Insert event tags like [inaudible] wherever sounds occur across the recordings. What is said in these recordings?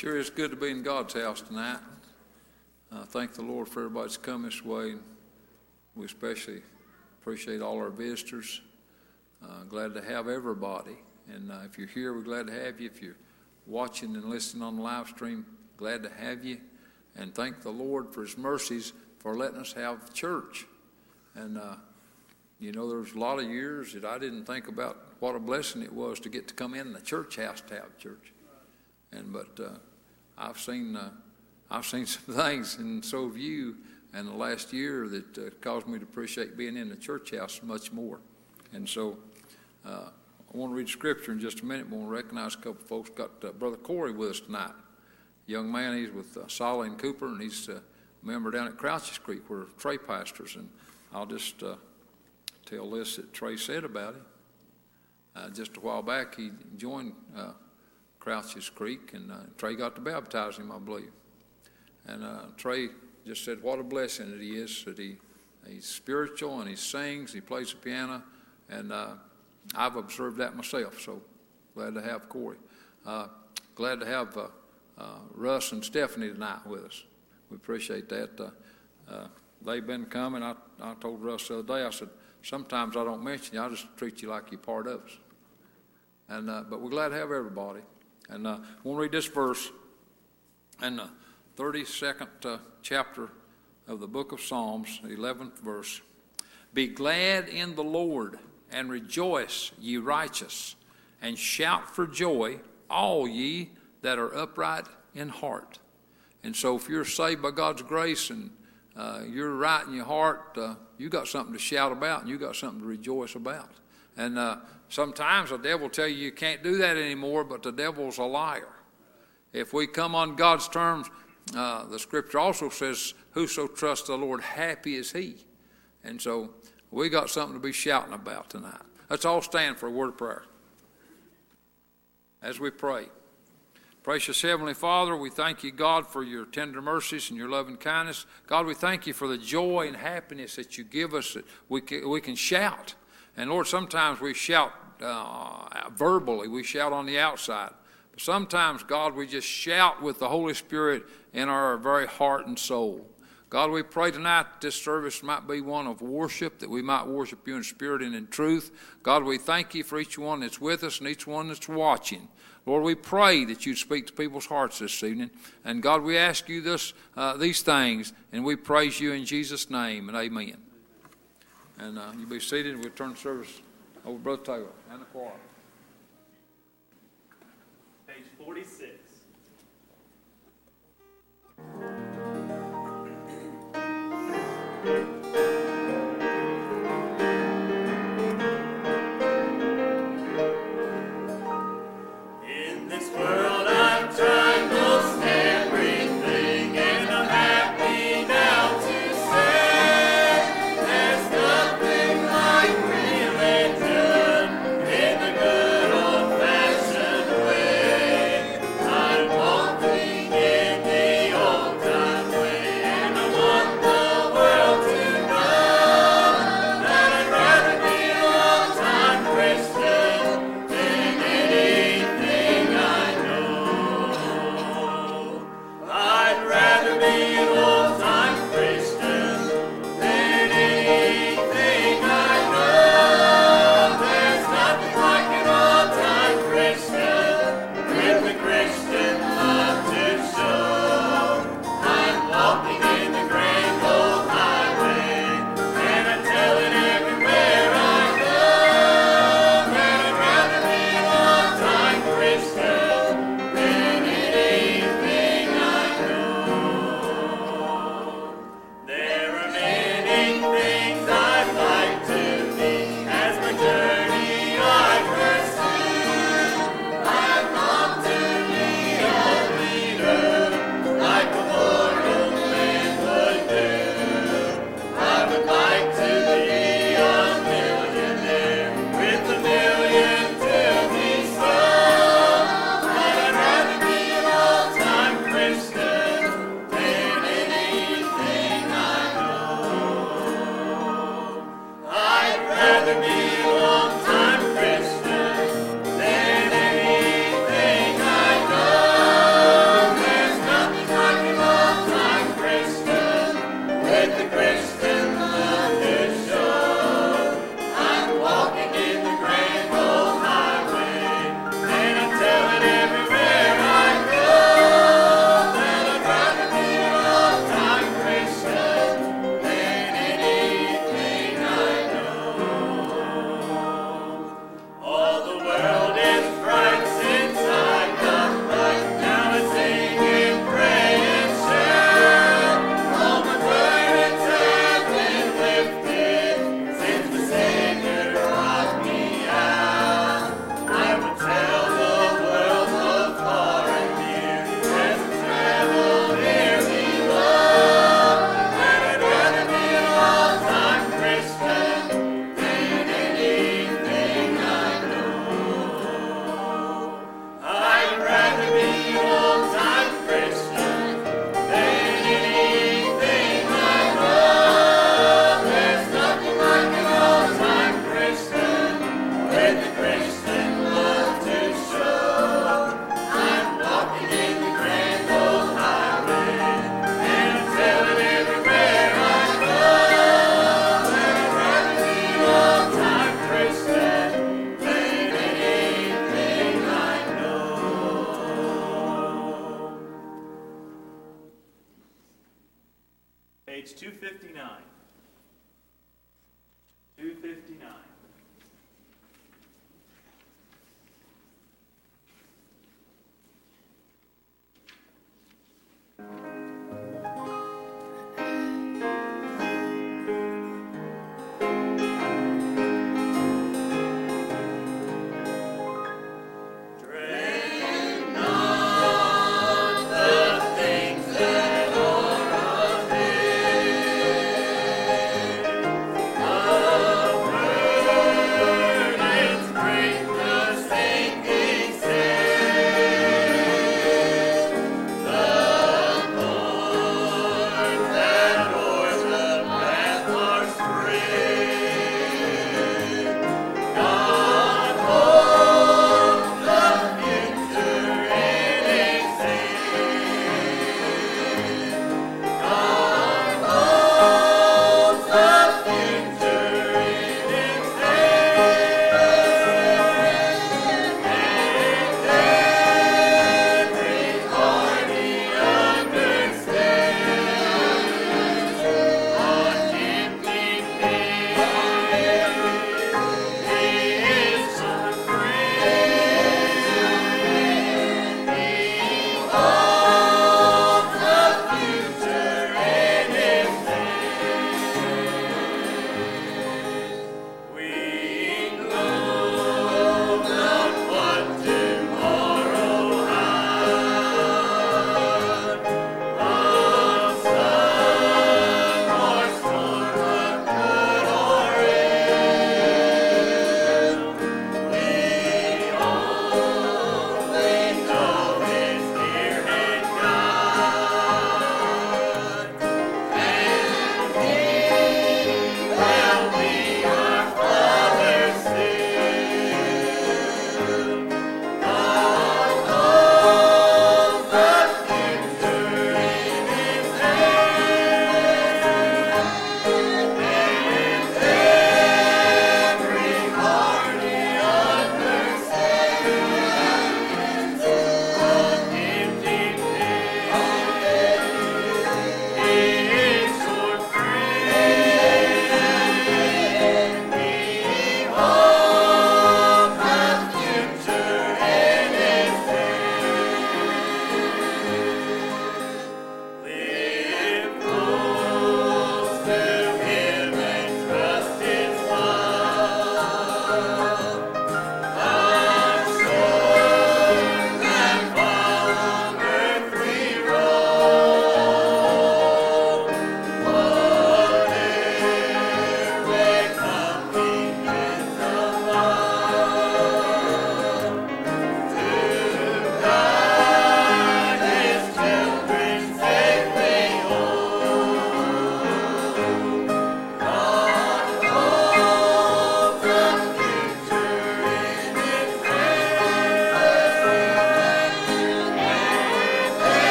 Sure is good to be in God's house tonight. Uh, thank the Lord for everybody that's come this way. We especially appreciate all our visitors. Uh, glad to have everybody. And uh, if you're here, we're glad to have you. If you're watching and listening on the live stream, glad to have you. And thank the Lord for His mercies for letting us have church. And, uh, you know, there's a lot of years that I didn't think about what a blessing it was to get to come in the church house to have church. And, but uh, I've seen, uh, I've seen [laughs] some things, and so have you, in the last year that uh, caused me to appreciate being in the church house much more. And so uh, I want to read scripture in just a minute. I want to recognize a couple folks. Got uh, Brother Corey with us tonight. Young man, he's with uh, Solly and Cooper, and he's a member down at Crouches Creek where Trey pastors. And I'll just uh, tell this that Trey said about him. Uh, just a while back, he joined uh, Crouches Creek, and uh, Trey got to baptize him, I believe. And uh, Trey just said what a blessing he is that he he's spiritual and he sings, he plays the piano, and uh, I've observed that myself. So glad to have Corey. Uh, glad to have uh, uh, Russ and Stephanie tonight with us. We appreciate that. Uh, uh, they've been coming. I, I told Russ the other day. I said sometimes I don't mention you. I just treat you like you're part of us. And but we're glad to have everybody. And I want to read this verse in the 32nd uh, chapter of the book of Psalms, 11th verse. Be glad in the Lord and rejoice, ye righteous, and shout for joy, all ye that are upright in heart. And so, if you're saved by God's grace and uh, you're right in your heart, uh, you got something to shout about and you got something to rejoice about. And uh, sometimes the devil will tell you you can't do that anymore, but the devil's a liar. If we come on God's terms, uh, the scripture also says, Whoso trusts the Lord, happy is he. And so we got something to be shouting about tonight. Let's all stand for a word of prayer as we pray. Precious Heavenly Father, we thank you, God, for your tender mercies and your loving kindness. God, we thank you for the joy and happiness that you give us that we can, we can shout. And Lord, sometimes we shout uh, verbally, we shout on the outside. But sometimes, God, we just shout with the Holy Spirit in our very heart and soul. God, we pray tonight that this service might be one of worship, that we might worship you in spirit and in truth. God, we thank you for each one that's with us and each one that's watching. Lord, we pray that you'd speak to people's hearts this evening. And God, we ask you this, uh, these things, and we praise you in Jesus' name, and amen. And uh, you be seated. We'll turn service over to Brother Taylor and the choir. Page 46.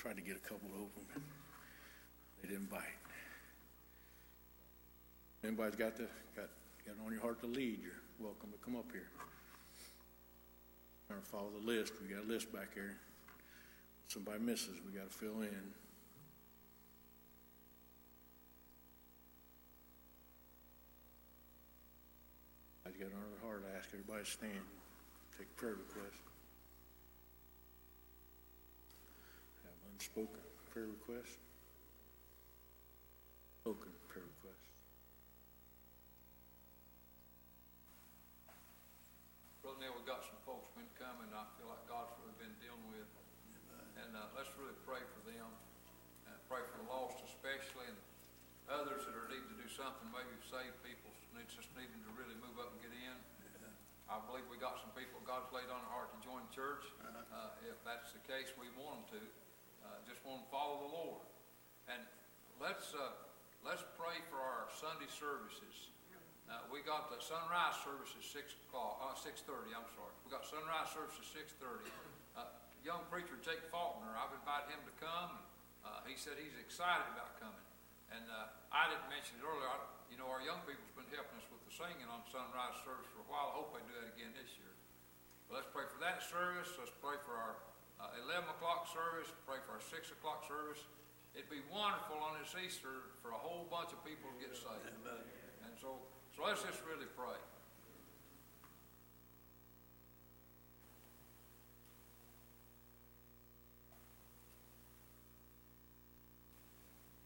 Tried to get a couple open, but they didn't bite. Anybody's got the, got, got it on your heart to lead, you're welcome to come up here. Trying to follow the list. We got a list back here. Somebody misses, we gotta fill in. I got on the heart, I ask everybody to stand, take prayer requests. Have unspoken prayer request? Spoken prayer request. Brother Neil, we've got some folks been coming, I feel like God's really been dealing with. And, uh, let's really pray for them, and pray for the lost especially, and others that are needing to do something, maybe save people, needs just needing to really move up and get in. I believe we got some people God's laid on their heart to join church. Uh, if that's the case, we want them to, uh, just want to follow the Lord. And let's, uh, let's pray for our Sunday services. Uh, we got the sunrise service at six o'clock, uh, six thirty, I'm sorry. We got sunrise service at six thirty. Uh, young preacher Jake Faulkner, I've invited him to come, and, uh, he said he's excited about coming. And, uh, I didn't mention it earlier, I, you know, our young people's been helping us with the singing on sunrise service for a while. I hope they do that again this year. Let's pray for that service, let's pray for our, uh, eleven o'clock service, pray for our six o'clock service. It'd be wonderful on this Easter for a whole bunch of people to get saved. And so, so let's just really pray.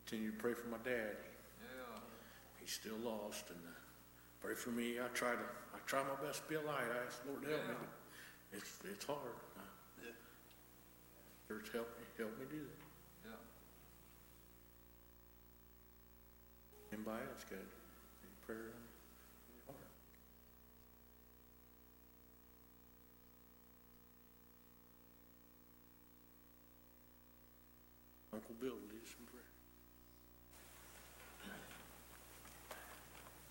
Continue to pray for my dad. Yeah, He's still lost, and uh, pray for me. I try to, I try my best to be a light. I ask the Lord to help me, Yeah. but it's, it's hard. Church, help me, help me do that. yeah. Anybody else got any prayer on your heart? Uncle Bill, lead some prayer.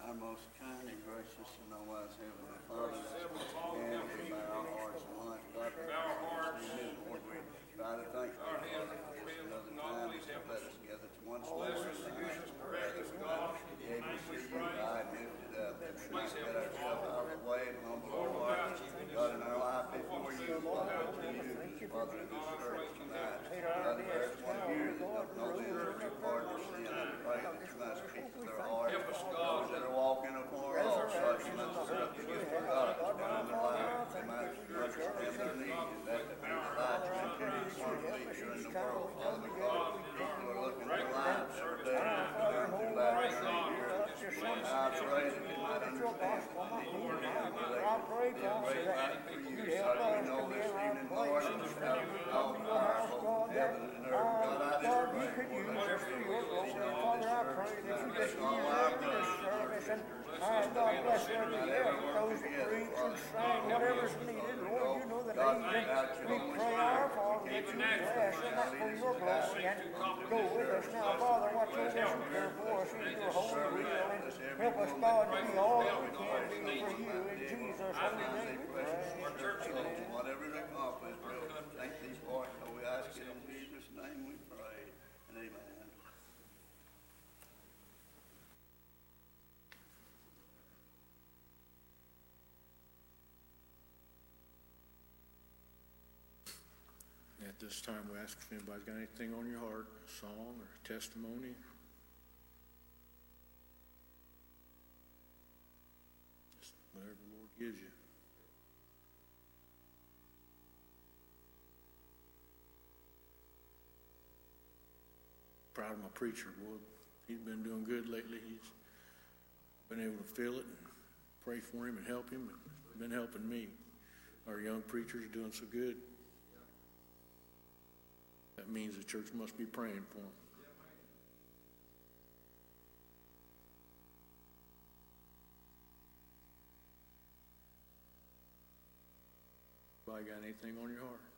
Our most kind and gracious and all wise heavenly Father, and we bow our hearts and life, God, bow our hearts. Lord, we try to thank you, Father, for this another time to let us gather to one spot. Bless us, God. Able to see you high and lifted up, and we might get ourselves out of the way and humble our hearts. God, in our life before you, Father, to you, Father, in this service tonight. God, if there's one here that don't know the church of pardon of sin, I pray that you might speak to their heart. Those that are walking afar off, God, you might accept the gift of God that's been in their life. They might understand their need, and that the light to continue here in the world. Father God, people are looking lives every day. I pray that you might understand the need, that you. We that you in heaven and earth. God, I just pray for that every listener on this service tonight, bless all our sisters. God bless every year, those that preach and sing, whatever's needed, Lord, you know the need. We pray our Father that you bless and that for your glory and go with us now, Father, watch over us and care for us in your holy will and help us, God, to be all that we can be for you in Jesus' holy name we pray. Amen. Whatever is accomplished, we'll these parts, so we ask it in Jesus' name we pray, and amen. this time, we ask if anybody's got anything on your heart, a song or a testimony. Just whatever the Lord gives you. Proud of my preacher, boy. He's been doing good lately. He's been able to feel it and pray for him and help him and been helping me. Our young preacher's are doing so good. That means the church must be praying for them. Anybody got anything on your heart?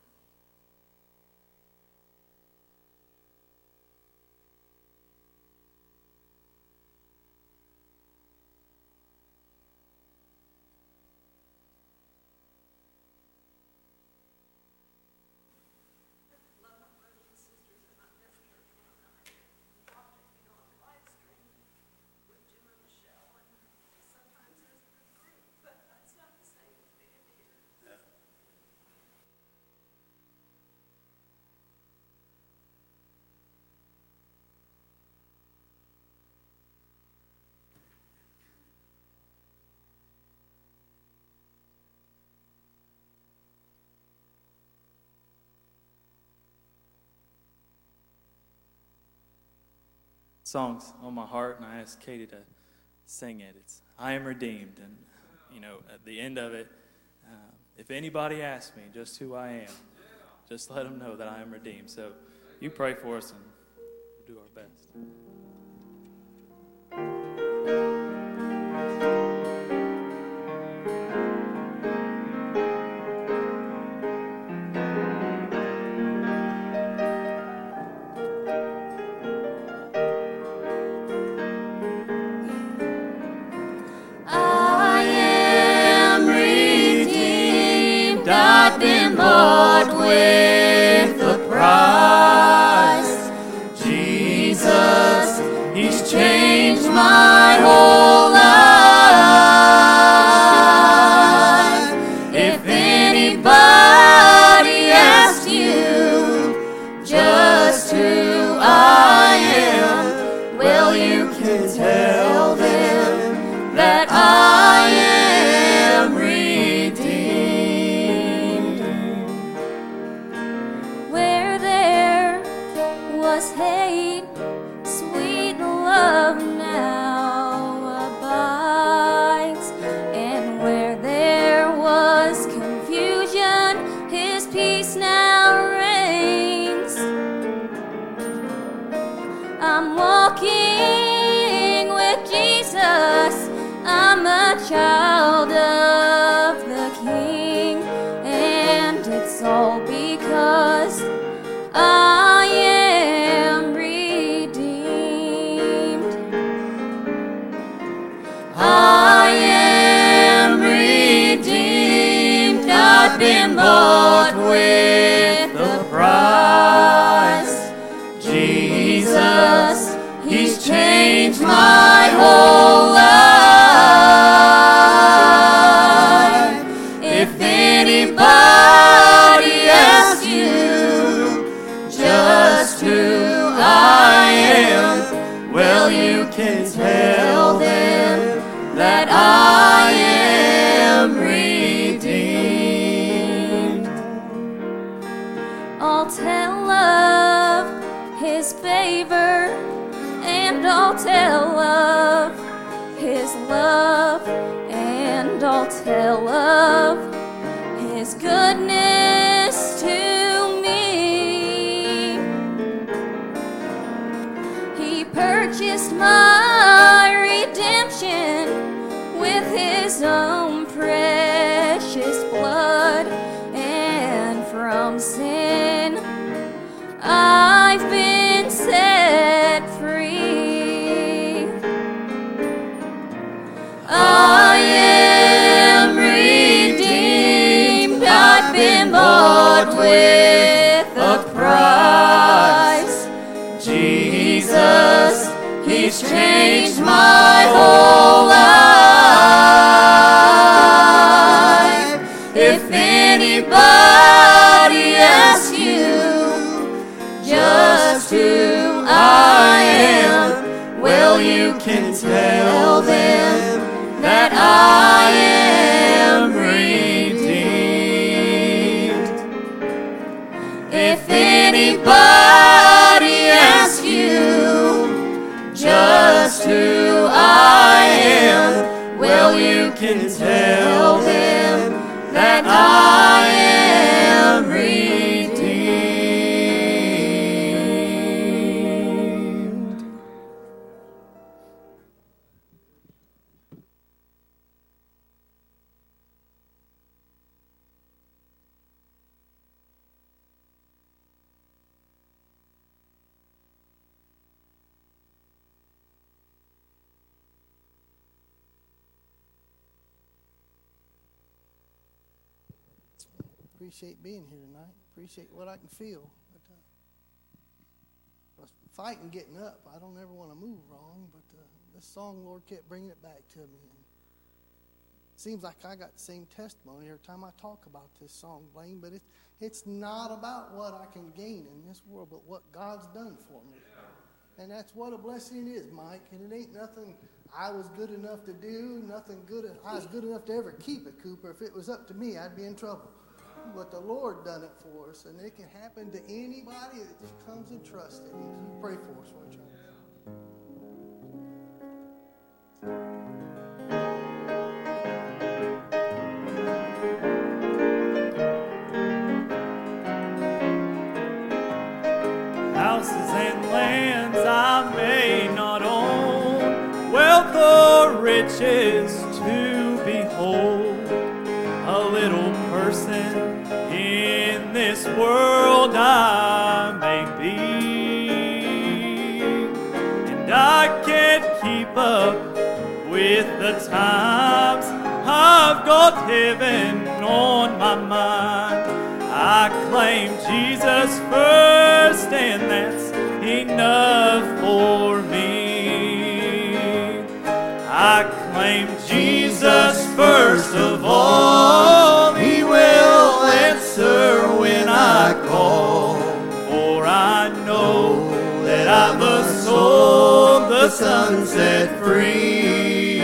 songs on my heart, and I asked Katie to sing it. It's I Am Redeemed. And, you know, at the end of it, uh, if anybody asks me just who I am, just let them know that I am redeemed. So you pray for us and we'll do our best. who I am, well, you can tell him that I am. I can feel. But, uh, I was fighting getting up. I don't ever want to move wrong, but uh, this song, Lord, kept bringing it back to me. And it seems like I got the same testimony every time I talk about this song, Blaine. But it, it's not about what I can gain in this world, but what God's done for me. And that's what a blessing is, Mike. And it ain't nothing I was good enough to do, nothing good. I was good enough to ever keep it, Cooper. If it was up to me, I'd be in trouble. But the Lord done it for us, and it can happen to anybody that just comes and trusts in Him. You pray for us, won't you? Houses and lands I may not own, wealth or riches to this world I may be, and I can't keep up with the times. I've got heaven on my mind. I claim Jesus first, and that's enough for me. I claim Jesus first of all. Sun set free.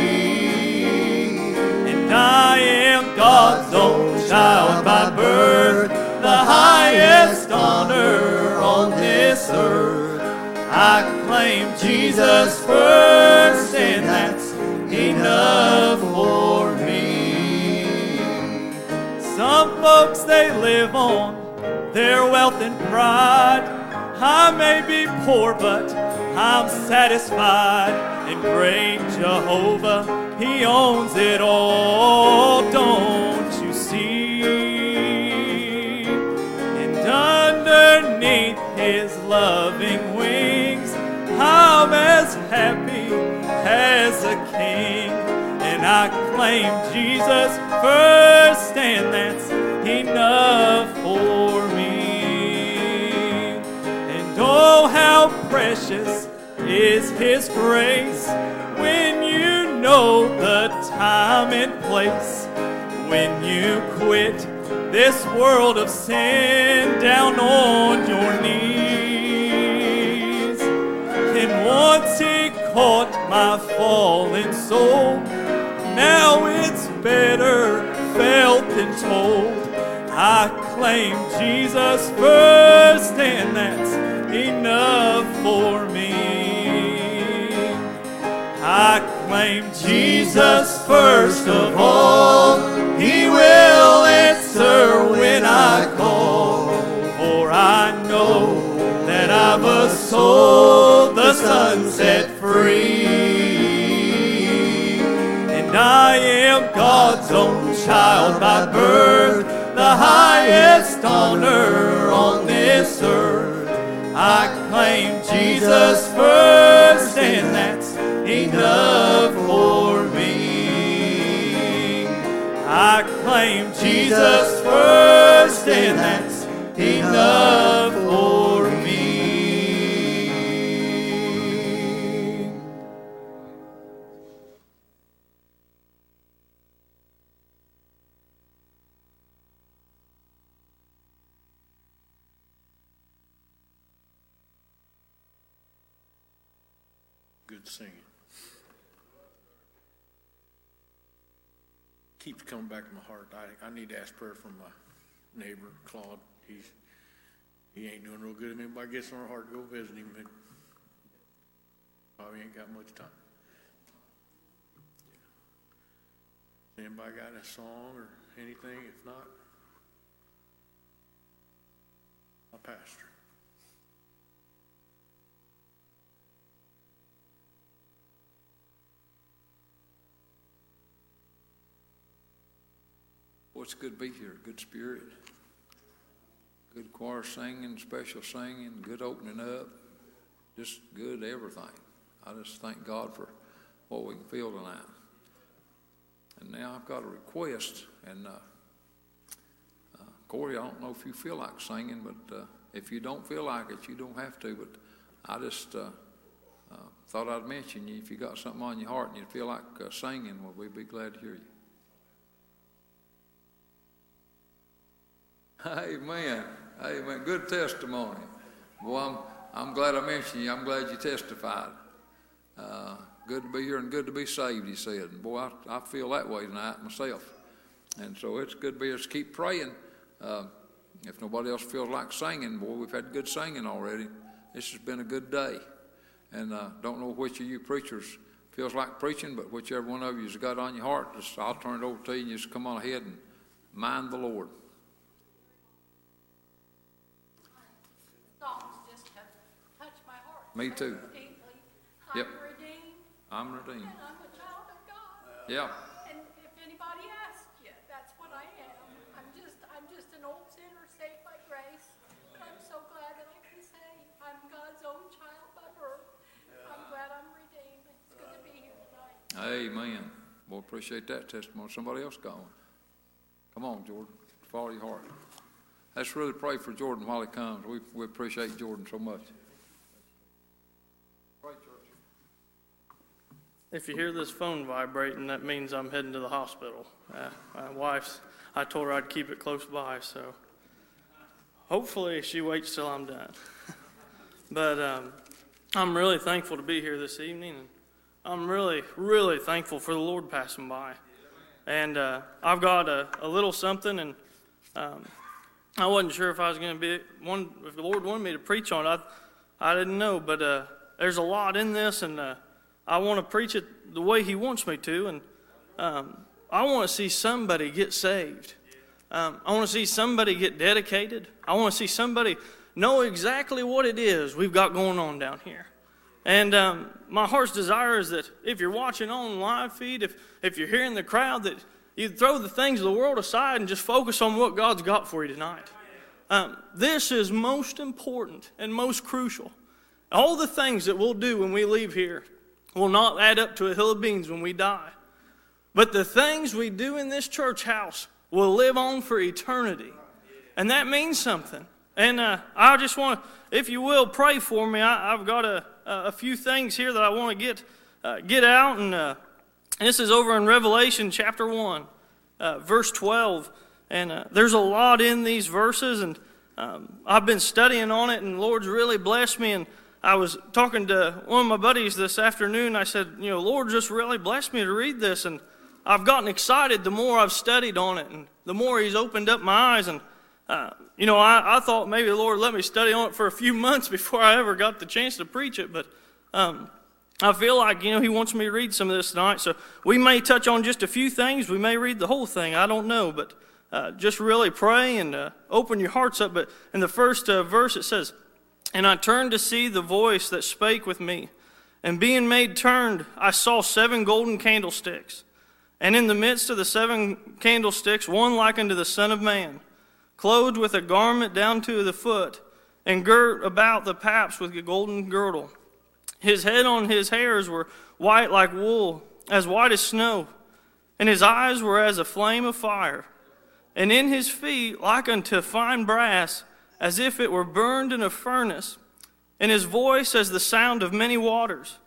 And I am God's own child by birth, the highest honor on this earth. I claim Jesus first, and that's enough for me. Some folks they live on their wealth and pride. I may be poor, but I'm satisfied. And great Jehovah, He owns it all, don't you see? And underneath His loving wings, I'm as happy as a king. And I claim Jesus first, and that's enough for precious is His grace when you know the time and place. When you quit this world of sin down on your knees. And once He caught my fallen soul, now it's better felt than told. I claim Jesus first, and that's enough for me. I claim Jesus first of all. He will I, need to ask prayer for my neighbor, Claude. He's, he ain't doing real good. If anybody gets on our heart, go visit him, but probably ain't got much time. Anybody got a song or anything? If not, my pastor. Well, it's good to be here, good spirit. Good choir singing, special singing, good opening up, just good everything. I just thank God for what we can feel tonight. And now I've got a request, and uh, uh, Corey, I don't know if you feel like singing, but uh, if you don't feel like it, you don't have to. But I just uh, uh, thought I'd mention you if you got something on your heart and you feel like uh, singing, well, we'd be glad to hear you. Amen. Amen. Good testimony. Boy, I'm, I'm glad I mentioned you. I'm glad you testified. Uh, good to be here and good to be saved, he said. And boy, I, I feel that way tonight myself. And so it's good to be us keep praying. Uh, if nobody else feels like singing, boy, we've had good singing already. This has been a good day. And uh, don't know which of you preachers feels like preaching, but whichever one of you's got on your heart, just I'll turn it over to you and just come on ahead and mind the Lord. songs just have touched my heart. Me too. Deeply. Yep. I'm redeemed I'm redeemed. and I'm a child of God. Yeah. And if anybody asks you, that's what I am. I'm just, I'm just an old sinner saved by grace. But I'm so glad that I can say I'm God's own child by birth. I'm glad I'm redeemed. It's good to be here tonight. Amen. Well, appreciate that testimony. Somebody else got one. Come on, Jordan. Follow your heart. Let's really pray for Jordan while he comes. We, we appreciate Jordan so much. Pray, church. If you hear this phone vibrating, that means I'm heading to the hospital. Uh, my wife's, I told her I'd keep it close by, so hopefully she waits till I'm done. [laughs] but um, I'm really thankful to be here this evening, and I'm really, really thankful for the Lord passing by. And uh, I've got a, a little something, and um, I wasn't sure if I was going to be one. If the Lord wanted me to preach on it, I, I didn't know. But uh, there's a lot in this, and uh, I want to preach it the way He wants me to. And um, I want to see somebody get saved. Um, I want to see somebody get dedicated. I want to see somebody know exactly what it is we've got going on down here. And um, my heart's desire is that if you're watching on live feed, if, if you're hearing the crowd, that you throw the things of the world aside and just focus on what God's got for you tonight. Um, this is most important and most crucial. All the things that we'll do when we leave here will not add up to a hill of beans when we die. But the things we do in this church house will live on for eternity. And that means something. And uh, I just want to, if you will, pray for me. I, have got a, a few things here that I want to get, uh, get out. And, uh, this is over in Revelation chapter 1, uh, verse 12. And uh, there's a lot in these verses. And um, I've been studying on it, and the Lord's really blessed me. And I was talking to one of my buddies this afternoon. I said, You know, Lord just really blessed me to read this. And I've gotten excited the more I've studied on it, and the more He's opened up my eyes. And uh, you know, I, I, thought maybe the Lord let me study on it for a few [laughs] months before I ever got the chance to preach it, but um, I feel like, you know, He wants me to read some of this tonight. So we may touch on just a few things. We may read the whole thing. I don't know, but uh, just really pray and uh, open your hearts up. But in the first uh, verse, it says, And I turned to see the voice that spake with me. And being made turned, I saw seven golden candlesticks. And in the midst of the seven candlesticks, one like unto the Son of Man clothed with a garment down to the foot, and girt about the paps with a golden girdle. His head on his hairs were white like wool, as white as snow, and his eyes were as a flame of fire, and in his feet like unto fine brass, as if it were burned in a furnace, and his voice as the sound of many waters.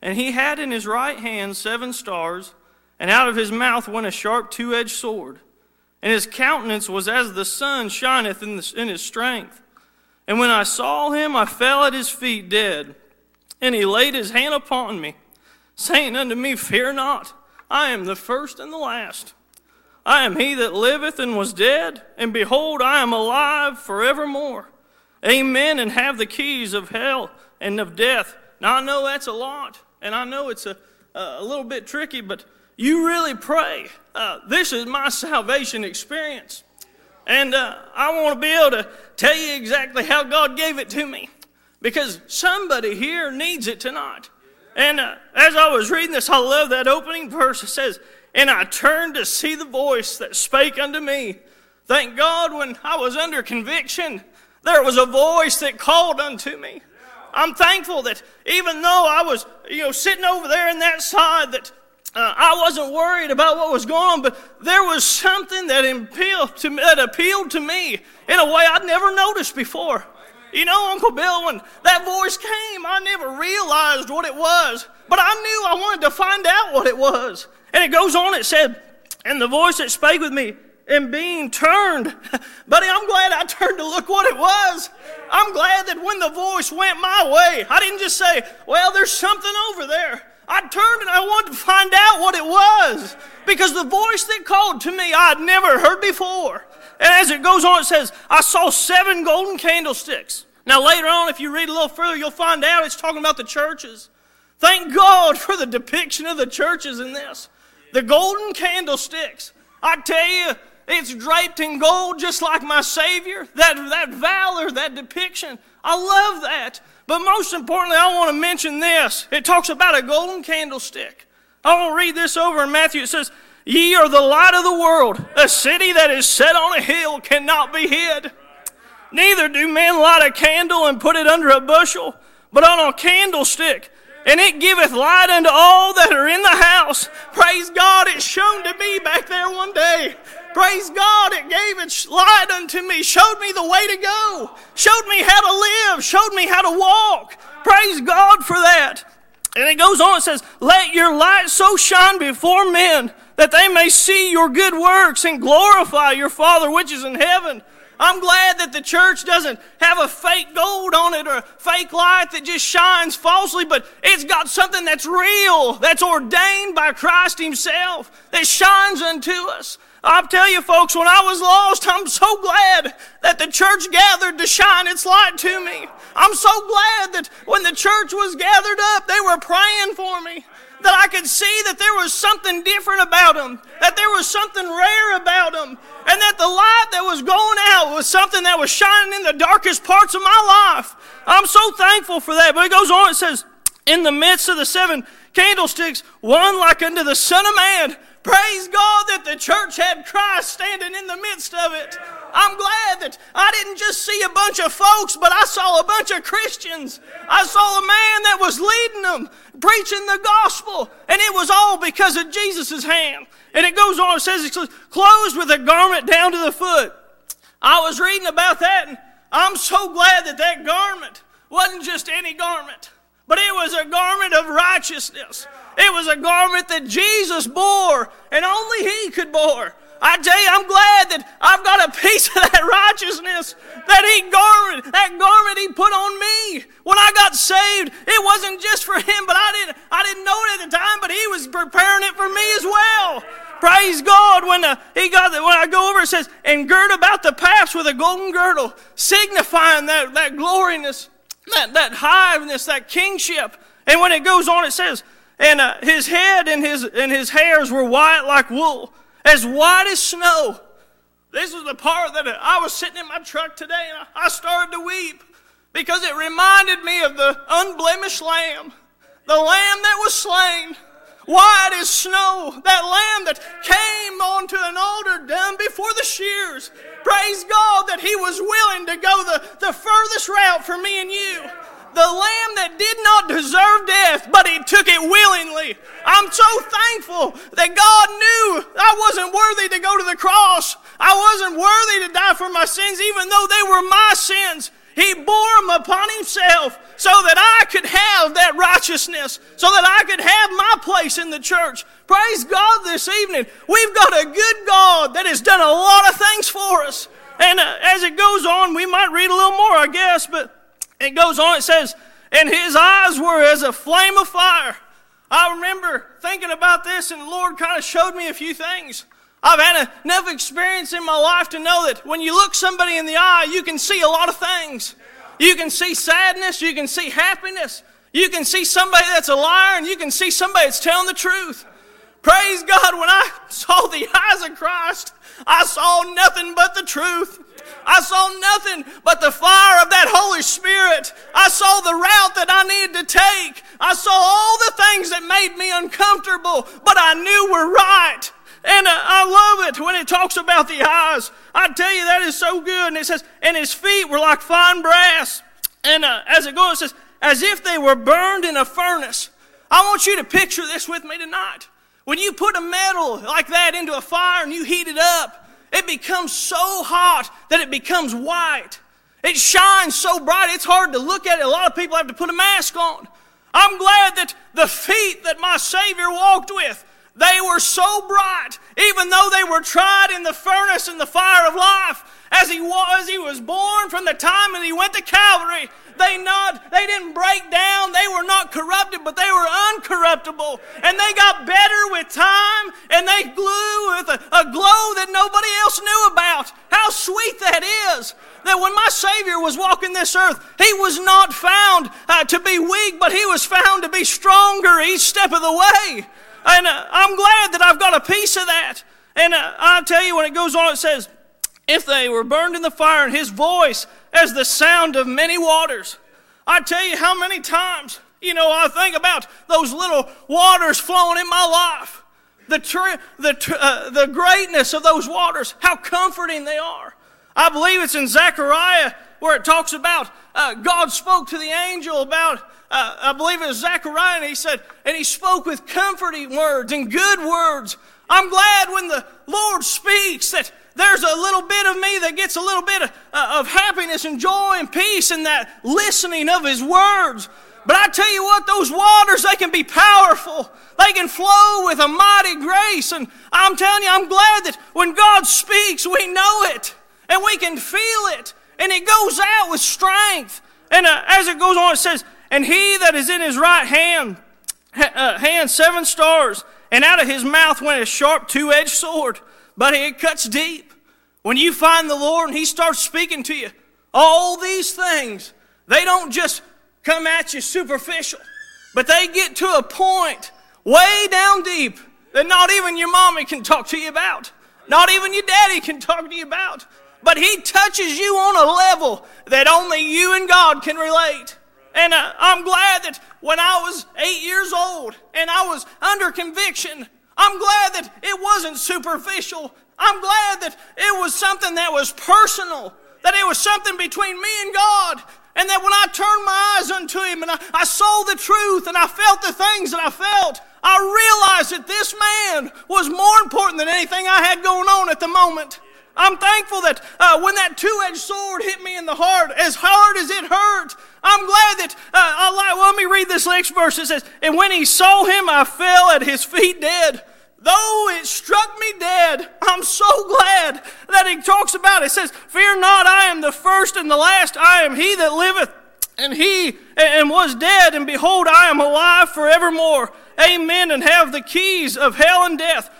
And he had in his right hand seven stars, and out of his mouth went a sharp two edged sword and his countenance was as the sun shineth in, the, in his strength. And when I saw him, I fell at his feet dead. And he laid his hand upon me, saying unto me, Fear not, I am the first and the last. I am he that liveth and was dead, and behold, I am alive forevermore. Amen, and have the keys of hell and of death. Now, I know that's a lot, and I know it's a, a little bit tricky, but you really pray. Uh, this is my salvation experience. And uh, I want to be able to tell you exactly how God gave it to me because somebody here needs it tonight. And uh, as I was reading this, I love that opening verse. It says, And I turned to see the voice that spake unto me. Thank God when I was under conviction, there was a voice that called unto me. I'm thankful that even though I was, you know, sitting over there in that side, that uh, I wasn't worried about what was going on, but there was something that appealed to me, that appealed to me in a way I'd never noticed before. You know, Uncle Bill, when that voice came, I never realized what it was, but I knew I wanted to find out what it was. And it goes on, it said, and the voice that spake with me, and being turned. [laughs] Buddy, I'm glad I turned to look what it was. I'm glad that when the voice went my way, I didn't just say, well, there's something over there. I turned and I wanted to find out what it was because the voice that called to me I'd never heard before. And as it goes on, it says, I saw seven golden candlesticks. Now, later on, if you read a little further, you'll find out it's talking about the churches. Thank God [laughs] for the depiction of the churches in this. The golden candlesticks. I tell you, it's draped in gold just like my Savior. That, that valor, that depiction. I love that. But most importantly, I want to mention this. It talks about a golden candlestick. I want to read this over in Matthew. It says, Ye are the light of the world. A city that is set on a hill cannot be hid. Neither do men light a candle and put it under a bushel, but on a candlestick, and it giveth light unto all that are in the house. Praise God, it's shown to me back there one day. Praise God, it gave its light unto me, showed me the way to go, showed me how to live, showed me how to walk. Praise God for that. And it goes on, it says, Let your light so shine before men that they may see your good works and glorify your Father which is in heaven. I'm glad that the church doesn't have a fake gold on it or a fake light that just shines falsely, but it's got something that's real, that's ordained by Christ Himself, that shines unto us. I'll tell you, folks, when I was lost, I'm so glad that the church gathered to shine its light to me. I'm so glad that when the church was gathered up, they were praying for me. That I could see that there was something different about them, that there was something rare about them, and that the light that was going out was something that was shining in the darkest parts of my life. I'm so thankful for that. But it goes on, it says, In the midst of the seven candlesticks, one like unto the Son of Man Praise God that the church had Christ standing in the midst of it. I'm glad that I didn't just see a bunch of folks, but I saw a bunch of Christians. I saw a man that was leading them, preaching the gospel, and it was all because of Jesus' hand. And it goes on, it says closed with a garment down to the foot. I was reading about that, and I'm so glad that that garment wasn't just any garment, but it was a garment of righteousness. It was a garment that Jesus bore, and only He could bore. I tell you, I'm glad that I've got a piece of that [laughs] righteousness that He garment, that garment He put on me when I got saved. It wasn't just for Him, but I didn't, I didn't know it at the time, but He was preparing it for me as well. Praise God. When uh, he got the, when I go over, it says, and gird about the paps with a golden girdle, signifying that, that gloriness, that, that highness, that kingship. And when it goes on, it says, and uh, his head and his, and his hairs were white like wool, as white as snow. This is the part that I was sitting in my truck today and I started to weep because it reminded me of the unblemished lamb, the lamb that was slain, white as snow, that lamb that came onto an altar done before the shears. Praise God that he was willing to go the, the furthest route for me and you the lamb that did not deserve death, but he took it willingly. I'm so thankful that God knew I wasn't worthy to go to the cross. I wasn't worthy to die for my sins, even though they were my sins. He bore them upon himself so that I could have that righteousness, so that I could have my place in the church. Praise God this evening. We've got a good God that has done a lot of things for us. And uh, as it goes on, we might read a little more, I guess, but it goes on, it says, and his eyes were as a flame of fire. I remember thinking about this, and the Lord kind of showed me a few things. I've had enough experience in my life to know that when you look somebody in the eye, you can see a lot of things. You can see sadness, you can see happiness, you can see somebody that's a liar, and you can see somebody that's telling the truth. Praise God, when I [laughs] saw the eyes of Christ, I saw nothing but the truth. I saw nothing but the fire of that Holy Spirit. I saw the route that I needed to take. I saw all the things that made me uncomfortable, but I knew were right. And I love it when it talks about the eyes. I tell you, that is so good. And it says, and his feet were like fine brass. And uh, as it goes, it says, as if they were burned in a furnace. I want you to picture this with me tonight. When you put a metal like that into a fire and you heat it up, it becomes so hot that it becomes white. It shines so bright, it's hard to look at it. A lot of people have to put a mask on. I'm glad that the feet that my Savior walked with, they were so bright, even though they were tried in the furnace and the fire of life, as he was, he was born from the time that he went to Calvary. They not, they didn't break down. They were not corrupted, but they were uncorruptible. And they got better with time, and they glue with a, a glow that nobody else knew about. How sweet that is that when my Savior was walking this earth, He was not found uh, to be weak, but He was found to be stronger each step of the way. And uh, I'm glad that I've got a piece of that. And uh, I'll tell you when it goes on, it says, if they were burned in the fire, and his voice as the sound of many waters. I tell you how many times, you know, I think about those little waters flowing in my life. The, tr- the, tr- uh, the greatness of those waters, how comforting they are. I believe it's in Zechariah where it talks about uh, God spoke to the angel about, uh, I believe it was Zechariah, and he said, and he spoke with comforting words and good words. I'm glad when the Lord speaks that there's a little bit of me that gets a little bit of, uh, of happiness and joy and peace in that listening of His words. But I tell you what, those waters, they can be powerful. They can flow with a mighty grace. And I'm telling you, I'm glad that when God speaks, we know it and we can feel it. And it goes out with strength. And uh, as it goes on, it says, And he that is in his right hand, uh, hand seven stars, and out of his mouth went a sharp two edged sword but it cuts deep. When you find the Lord and He starts speaking to you, all these things, they don't just come at you superficial, but they get to a point way down deep that not even your mommy can talk to you about. Not even your daddy can talk to you about. But He touches you on a level that only you and God can relate. And uh, I'm glad that when I was eight years old and I was under conviction I'm glad that it wasn't superficial. I'm glad that it was something that was personal, that it was something between me and God. And that when I turned my eyes unto Him and I, I saw the truth and I felt the things that I felt, I realized that this man was more important than anything I had going on at the moment. I'm thankful that uh, when that two edged sword hit me in the heart, as hard as it hurt, I'm glad that, uh, I like, well, let me read this next verse. It says, And when he saw him, I fell at his feet dead. Though it struck me dead, I'm so glad that he talks about it. It says, Fear not, I am the first and the last. I am he that liveth and he and was dead, and behold, I am alive forevermore. Amen. And have the keys of hell and death.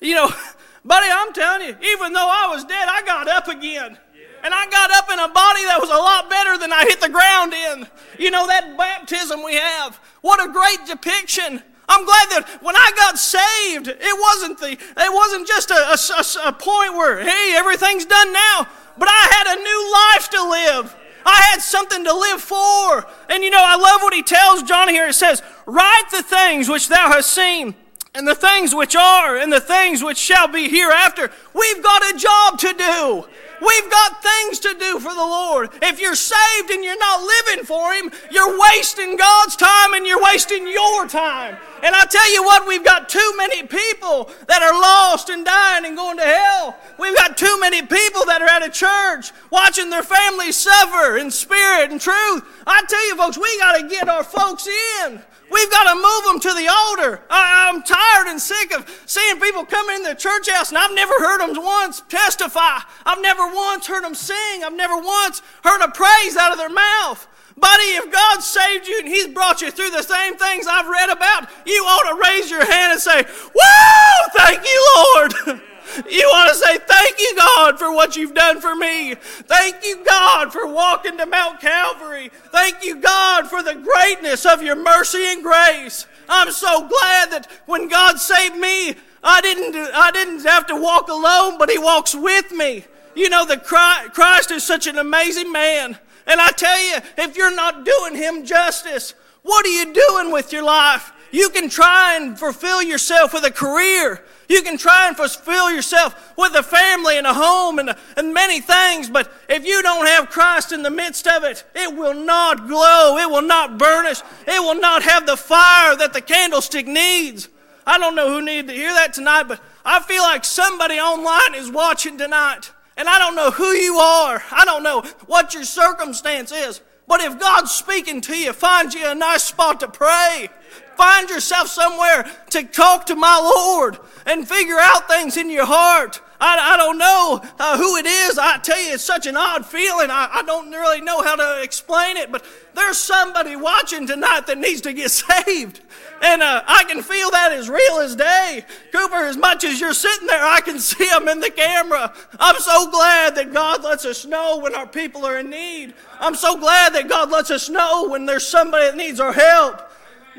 You know, [laughs] Buddy, I'm telling you, even though I was dead, I got up again. And I got up in a body that was a lot better than I hit the ground in. You know, that baptism we have. What a great depiction. I'm glad that when I got saved, it wasn't the, it wasn't just a, a, a point where, hey, everything's done now. But I had a new life to live. I had something to live for. And you know, I love what he tells John here. It says, Write the things which thou hast seen and the things which are and the things which shall be hereafter. We've got a job to do. We've got things to do for the Lord. If you're saved and you're not living for Him, you're wasting God's time and you're wasting your time. And I tell you what, we've got too many people that are lost and dying and going to hell. We've got too many people that are at a church watching their families suffer in spirit and truth. I tell you, folks, we got to get our folks in. We've got to move them to the altar. I, am tired and sick of seeing people come in the church house and I've never heard them once testify. I've never once heard them sing. I've never once heard a praise out of their mouth. Buddy, if God saved you and He's brought you through the same things I've read about, you ought to raise your hand and say, Woo! Thank you, Lord. [laughs] You want to say, Thank you, God, for what you've done for me. Thank you, God, for walking to Mount Calvary. Thank you, God, for the greatness of your mercy and grace. I'm so glad that when God saved me, I didn't, I didn't have to walk alone, but He walks with me. You know, the Christ is such an amazing man. And I tell you, if you're not doing Him justice, what are you doing with your life? You can try and fulfill yourself with a career. You can try and fulfill yourself with a family and a home and, and many things, but if you don't have Christ in the midst of it, it will not glow. It will not burnish. It will not have the fire that the candlestick needs. I don't know who needed to hear that tonight, but I feel like somebody online is watching tonight. And I don't know who you are. I don't know what your circumstance is. But if God's speaking to you, find you a nice spot to pray. Find yourself somewhere to talk to my Lord and figure out things in your heart. I, I don't know uh, who it is. I tell you, it's such an odd feeling. I, I don't really know how to explain it, but there's somebody watching tonight that needs to get [laughs] saved. And uh, I can feel that as real as day. Cooper, as much as you're sitting there, I can [laughs] see them in the camera. I'm so glad that God lets us know when our people are in need. I'm so glad that God lets us know when there's somebody that needs our help.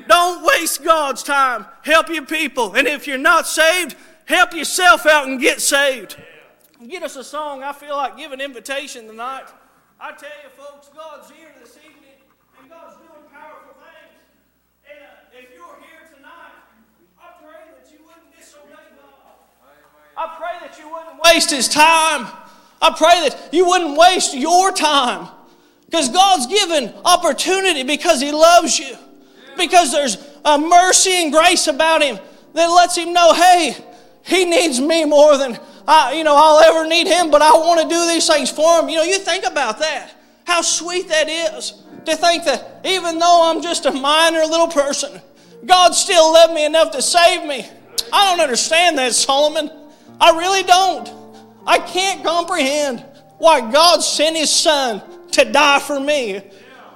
Don't waste God's time. Help your people. And if you're not saved, help yourself out and get saved. Get us a song. I feel like giving invitation tonight. I tell you, folks, God's here this evening, and God's doing powerful things. And uh, if you're here tonight, I pray that you wouldn't disobey God. I pray that you wouldn't waste His time. I pray that you wouldn't waste your time. Because God's given opportunity because He loves you because there's a mercy and grace about him that lets him know, hey, he needs me more than I, you know, I'll ever need him, but I want to do these things for him. You know, you think about that. How sweet that is to think that even though I'm just a minor little person, God still loved me enough to save me. I don't understand that, Solomon. I really don't. I can't comprehend why God sent his son to die for me.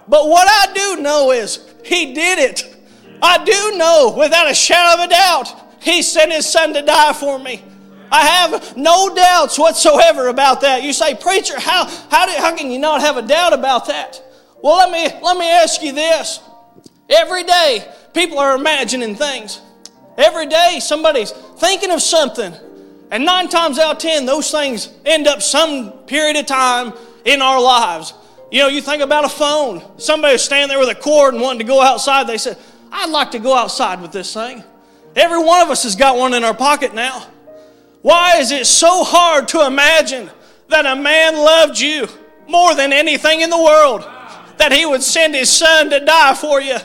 But what I do know is he did it. I do know without a shadow of a doubt, He sent His Son to die for me. I have no doubts whatsoever about that. You say, preacher, how, how, do, how can you not have a doubt about that? Well, let me, let me ask you this. Every day, people are imagining things. Every day, somebody's thinking of something. And nine times out of ten, those things end up some period of time in our lives. You know, you think about a phone. Somebody was standing there with a cord and wanting to go outside. They said, I'd like to go outside with this thing. Every one of us has got one in our pocket now. Why is it so hard to imagine that a man loved you more than anything in the world? That he would send his son to die for you?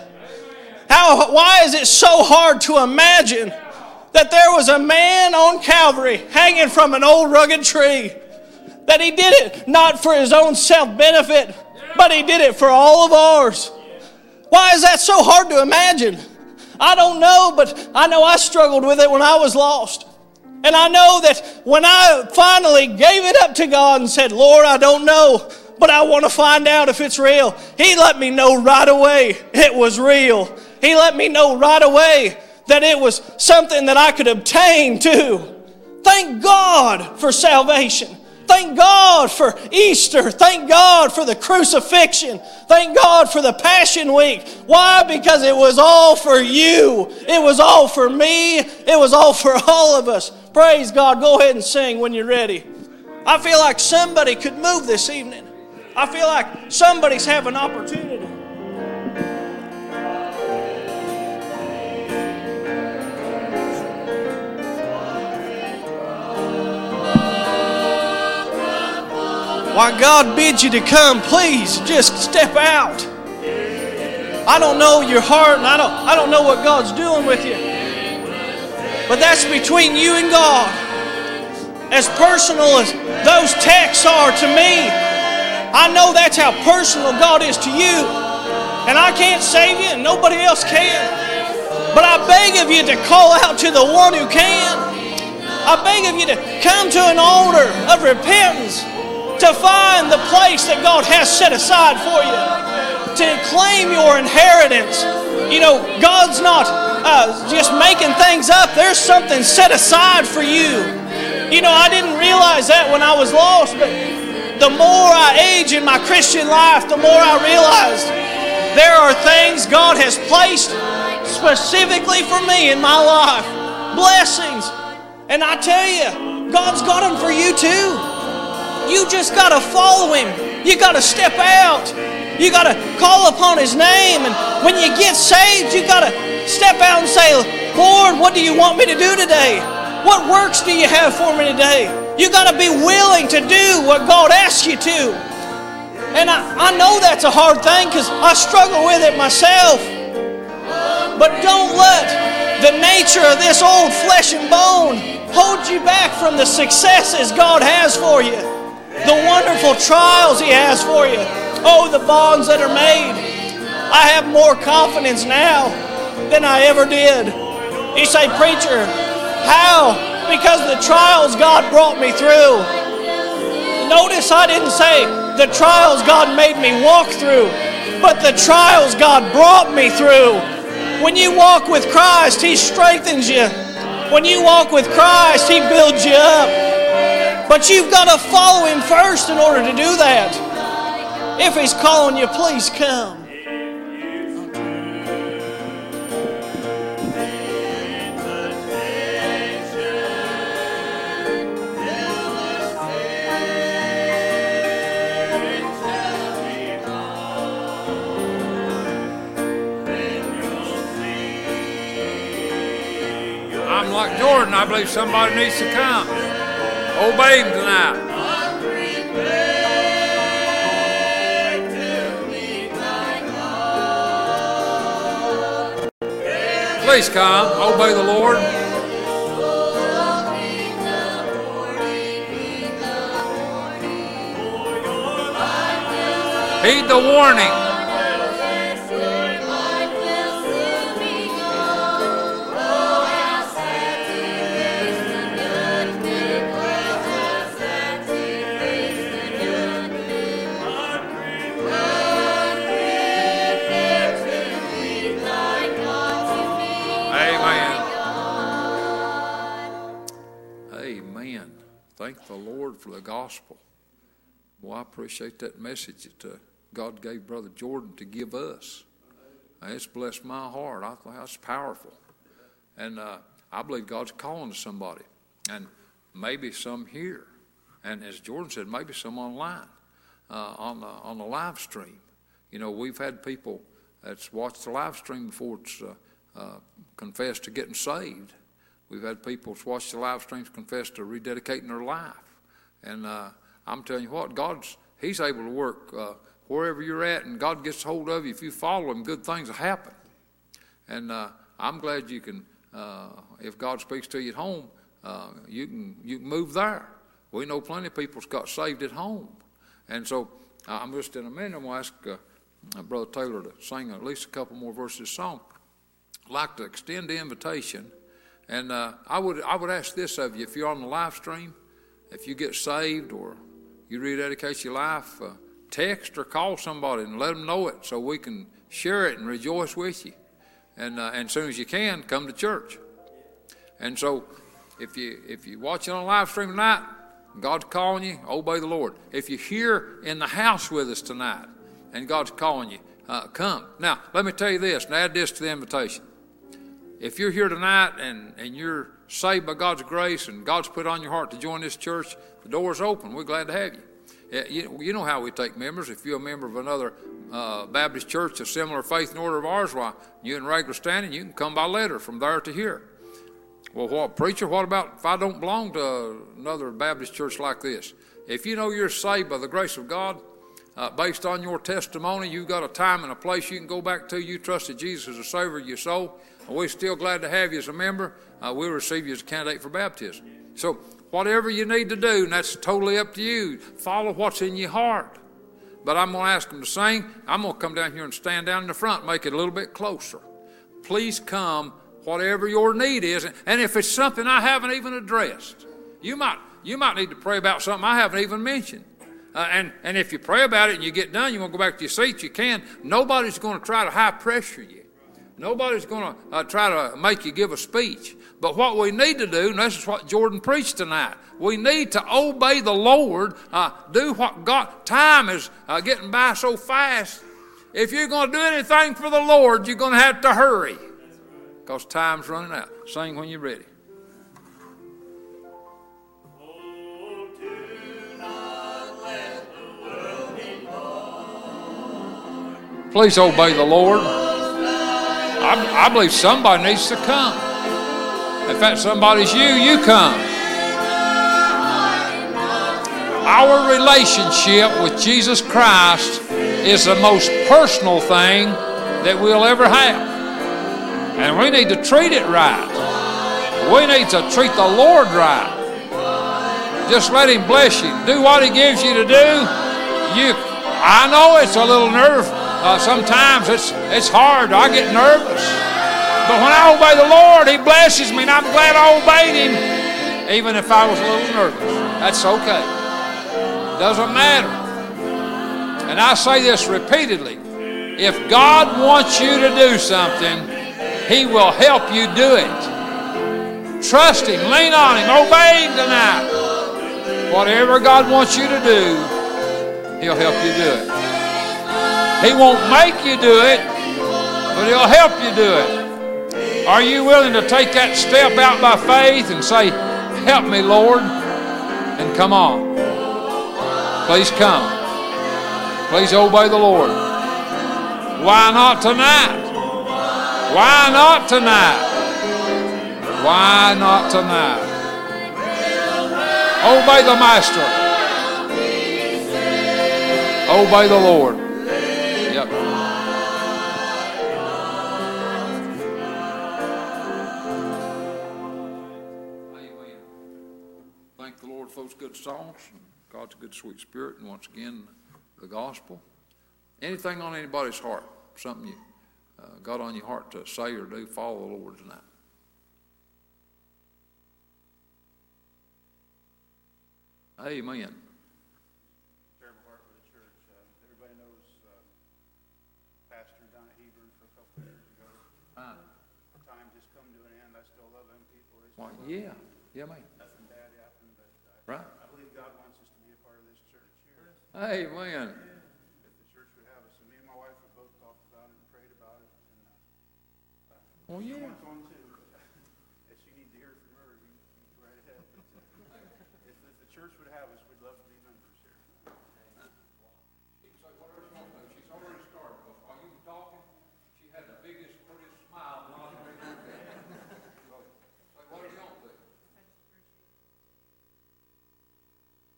How, why is it so hard to imagine that there was a man on Calvary hanging from an old rugged tree? that he did it not for his own self benefit, but he did it for all of ours. Why is that so hard to imagine? I don't know, but I know I struggled with it when I was lost. And I know that when I finally gave it up to God and said, Lord, I don't know, but I want to find out if it's real, He let me know right away it was real. He let me know right away that it was something that I could obtain too. Thank God for salvation. Thank God for Easter. Thank God for the crucifixion. Thank God for the Passion Week. Why? Because it was all for you. It was all for me. It was all for all of us. Praise God. Go ahead and sing when you're ready. I feel like somebody could move this evening. I feel like somebody's having opportunity. Why God bids you to come, please just step out. I don't know your heart and I don't, I don't know what God's doing with you. But that's between you and God. As personal as those texts are to me, I know that's how personal God is to you. And I can't save you and nobody else can. But I beg of you to call out to the one who can. I beg of you to come to an altar of repentance to find the place that God has set aside for you, to claim your inheritance. You know, God's not uh, just making things up, there's something set aside for you. You know, I didn't realize that when I was lost, but the more I age in my Christian life, the more I realized there are things God has placed specifically for me in my life. Blessings. And I tell you, God's got them for you too. You just got to follow Him. You got to step out. You got to call upon His name. And when you get saved, you got to step out and say, Lord, what do you want me to do today? What works do you have for me today? You got to be willing to do what God asks you to. And I, I know that's a hard thing because I struggle with it myself. But don't let the nature of this old flesh and bone hold you back from the successes God has for you, the wonderful trials He has for you. Oh, the bonds that are made. I have more confidence now than I ever did. You say, Preacher, how? Because the trials God brought me through. Notice I didn't say the trials God made me walk through, but the trials God brought me through. When you walk with Christ, He strengthens you. When you walk with Christ, He builds you up. But you've got to follow Him first in order to do that. If He's calling you, please come. I'm like Jordan. I believe somebody needs to come. Obey him tonight. Please come. Obey the Lord. Heed the warning. Gospel. Well, I appreciate that message that uh, God gave Brother Jordan to give us. Uh, It's blessed my heart. I that's powerful. And uh, I believe God's calling to somebody. And maybe some here. And as Jordan said, maybe some online uh, on, the, on the live stream. You know, we've had people that's watched the live stream before it's uh, uh, confessed to getting saved. We've had people that's watched the live streams confess to rededicating their life. And uh, I'm telling you what, God's He's able to work uh, wherever you're at, and God gets hold of you. If you follow Him, good things will happen. And uh, I'm glad you can, uh, if God speaks to you at home, uh, you can you can move there. We know plenty of people's got saved at home, and so I'm just in a minute. I'm to ask uh, Brother Taylor to sing at least a couple more verses of song. I'd like to extend the invitation, and uh, I would I would ask this of you: if you're on the live stream, if you get saved or you rededicate your life, uh, text or call somebody and let them know it so we can share it and rejoice with you. And, uh, as soon as you can, come to church. And so if you if you watch it on live stream tonight, God's calling you, obey the Lord. If you're here in the house with us tonight and God's calling you, uh, come. Now, let me tell you this and add this to the invitation. If you're here tonight and, and you're saved by God's grace and God's put on your heart to join this church, the door's open. We're glad to have you. You, know how we take members. If you're a member of another uh, Baptist church of similar faith and order of ours, why, you in regular standing, you can come by letter from there to here. Well, what, preacher, what about if I don't belong to another Baptist church like this? If you know you're saved by the grace of God, uh, based on your testimony, you've got a time and a place you can go back to. You trusted Jesus as a Savior of your soul. We're still glad to have you as a member. Uh, we'll receive you as a candidate for baptism. So, whatever you need to do, and that's totally up to you, follow what's in your heart. But I'm going to ask them to sing. I'm going to come down here and stand down in the front, make it a little bit closer. Please come, whatever your need is. And if it's something I haven't even addressed, you might, you might need to pray about something I haven't even mentioned. Uh, and, and if you pray about it and you get done, you want to go back to your seat, you can. Nobody's going to try to high pressure you. Nobody's going to uh, try to make you give a speech. But what we need to do, and this is what Jordan preached tonight, we need to obey the Lord, uh, do what God, time is uh, getting by so fast. If you're going to do anything for the Lord, you're going to have to hurry because time's running out. Sing when you're ready. Please obey the Lord. I, I believe somebody needs to come. If that somebody's you, you come. Our relationship with Jesus Christ is the most personal thing that we'll ever have. And we need to treat it right. We need to treat the Lord right. Just let Him bless you. Do what He gives you to do. You, I know it's a little nerve. Uh, sometimes it's it's hard. I get nervous. But when I obey the Lord, He blesses me, and I'm glad I obeyed Him, even if I was a little nervous. That's okay. Doesn't matter. And I say this repeatedly. If God wants you to do something, He will help you do it. Trust Him, lean on Him, obey Him tonight. Whatever God wants you to do, He'll help you do it. He won't make you do it, but He'll help you do it. Are you willing to take that step out by faith and say, Help me, Lord? And come on. Please come. Please obey the Lord. Why not tonight? Why not tonight? Why not tonight? Obey the Master. Obey the Lord. Those good songs. and God's good, sweet spirit. And once again, the gospel. Anything on anybody's heart, something you uh, got on your heart to say or do, follow the Lord tonight. Amen. Terrible heart with the church everybody knows pastor Don Abern for the uh, Well, yeah. Someone's on too. but, uh, If you need to hear from her, you, you go right ahead. But, uh, if, if the church would have us, we'd love to be members here. She's already started, because while you were talking, she had the biggest, prettiest smile on her face. So, say, what do you want to?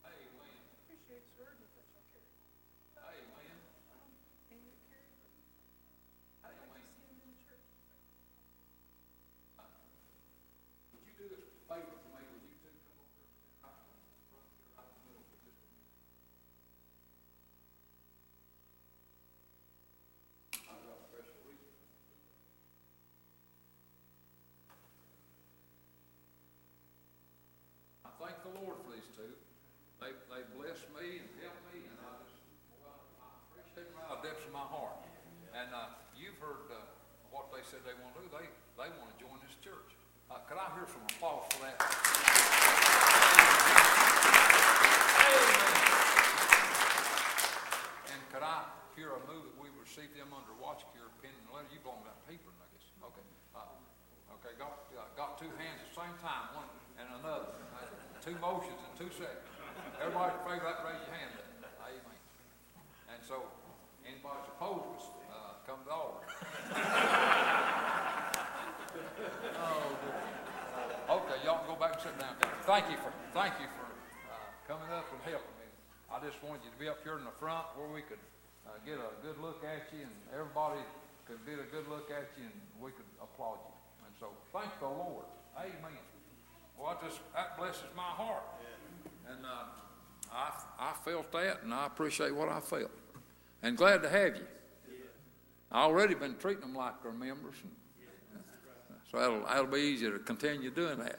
Amen. Appreciate serving, that's okay. Amen. Amen. Would you do this favor for me, would you two come over here, right in front here, right in the middle for just a minute? I've got a special reason. I thank the Lord for these two. They, they blessed me and helped me, and I just, well, I appreciate them out of depths of my heart. And, uh, you've heard, uh, what they said they want to do. They, they want to join this church. Uh, could I hear some applause for that? Amen. And could I hear a move that we receive them under watch care, pen and letter? You belong that paper, I guess. Okay. Uh, okay, got, got- got two hands at the same time, one and another. Uh, Two motions in two seconds. Everybody favor, that raise your hand. Amen. And so, anybody opposed, uh, come to the altar. [laughs] Oh, good. Okay, y'all can go back and sit down. Thank you for, thank you for, uh, coming up and helping me. I just wanted you to be up here in the front where we could, uh, get a good look at you and everybody could get a good look at you and we could applaud you. And so, thank the Lord. Amen. Well, I just, that blesses my heart. And, uh, I, I felt that and I appreciate what I felt. And glad to have you. I already been treating them like their members and so that'll, that'll be easier to continue doing that.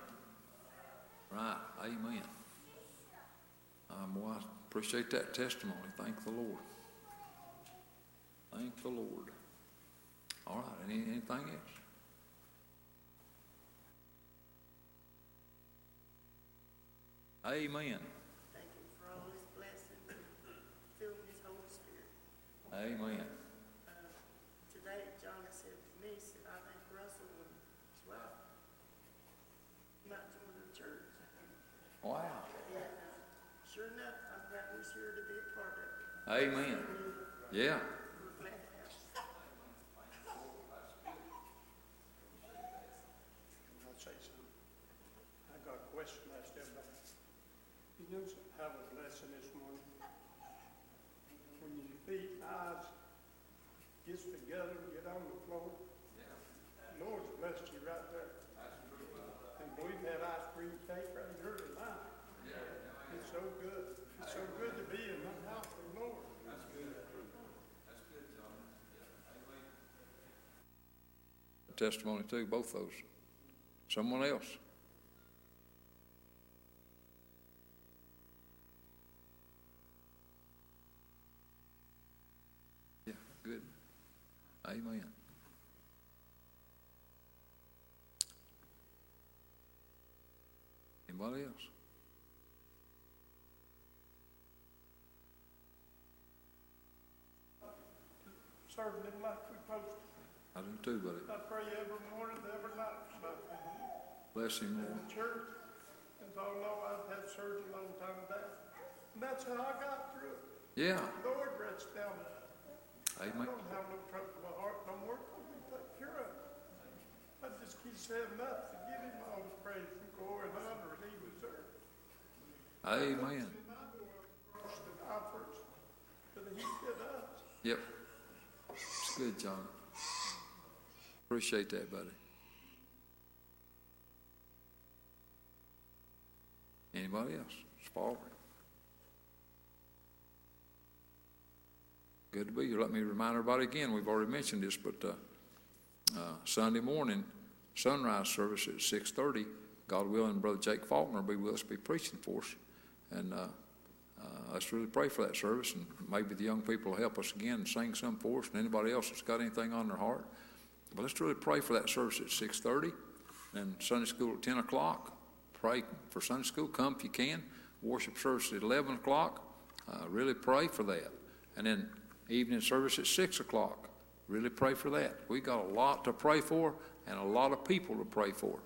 right. Amen. Um, well, I appreciate that testimony. Thank the Lord. Thank the Lord. All right, any, anything else? Amen. Thank you for all his blessings and filling his Holy Spirit. Amen. Uh, Today, John said to me, he said, I think Russell and his wife might join the church. Wow. Sure enough, I'm glad he's here to be a part of it. Amen. Yeah. We're glad to have him. I'll say something. I got a question I asked everybody. You know, have a lesson this morning. When your feet and eyes gets together and get on the floor. Lord's blessed you right there. And we've had ice cream cake right here tonight. It's so good. It's so good to be in the house of the Lord. Testimony too, both those. Someone else. Yeah, good. Amen. Anybody else? Serving supposed to. I do too, buddy. I pray every morning, every night. Bless him, in Lord. the church, as all know, I've had surgery a long time back. And that's how I got through it. Yeah. The Lord rests down. Amen. I don't have no trouble in my heart no more, because he took care of it. I just keep saying enough to give him all the praise and glory and honor he deserves. Amen. And I know the conference that he did us. Yep. It's good, John. Appreciate that, buddy. Anybody else? Spalding. Good to be here. Let me remind everybody again, we've already mentioned this, but uh, uh, Sunday morning, sunrise service at 6.30, God willing, Brother Jake Faulkner will be with us, be preaching for us. And uh, uh, let's really pray for that service, and maybe the young people will help us again and sing some for us, and anybody else that's got anything on their heart. But let's really pray for that service at 6.30, and Sunday school at 10 o'clock. Pray for Sunday school. Come if you can. Worship service at 11 o'clock. Uh, really pray for that. And then evening service at 6 o'clock. Really pray for that. We got a lot to pray for and a lot of people to pray for.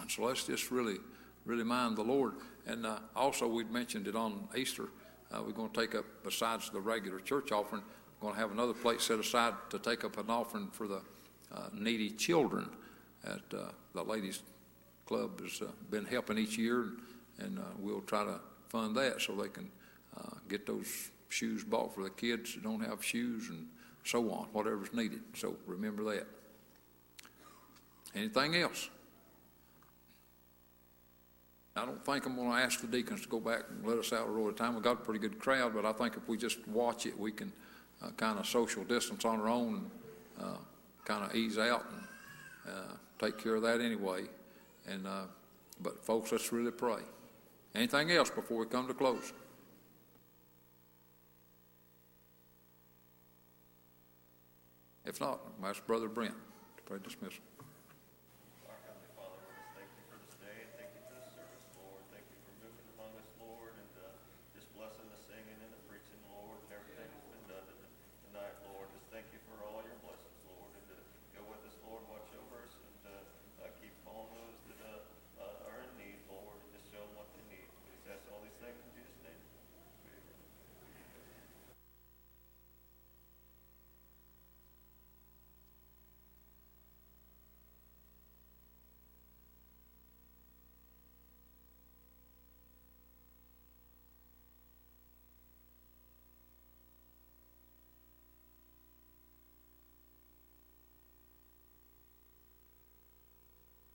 And so let's just really, really mind the Lord. And uh, also, we'd mentioned it on Easter. Uh, we're going to take up, besides the regular church offering, we're going to have another plate set aside to take up an offering for the uh, needy children at uh, the ladies' club has uh, been helping each year, and uh, we'll try to fund that so they can uh, get those shoes bought for the kids that don't have shoes and so on, whatever's needed. So remember that. Anything else? I don't think I'm going to ask the deacons to go back and let us out a row at time. We've got a pretty good crowd, but I think if we just watch it, we can uh, kind of social distance on our own and uh, kind of ease out and uh, take care of that anyway. And uh, but folks, let's really pray. Anything else before we come to close? If not, ask Brother Brent to pray dismissal.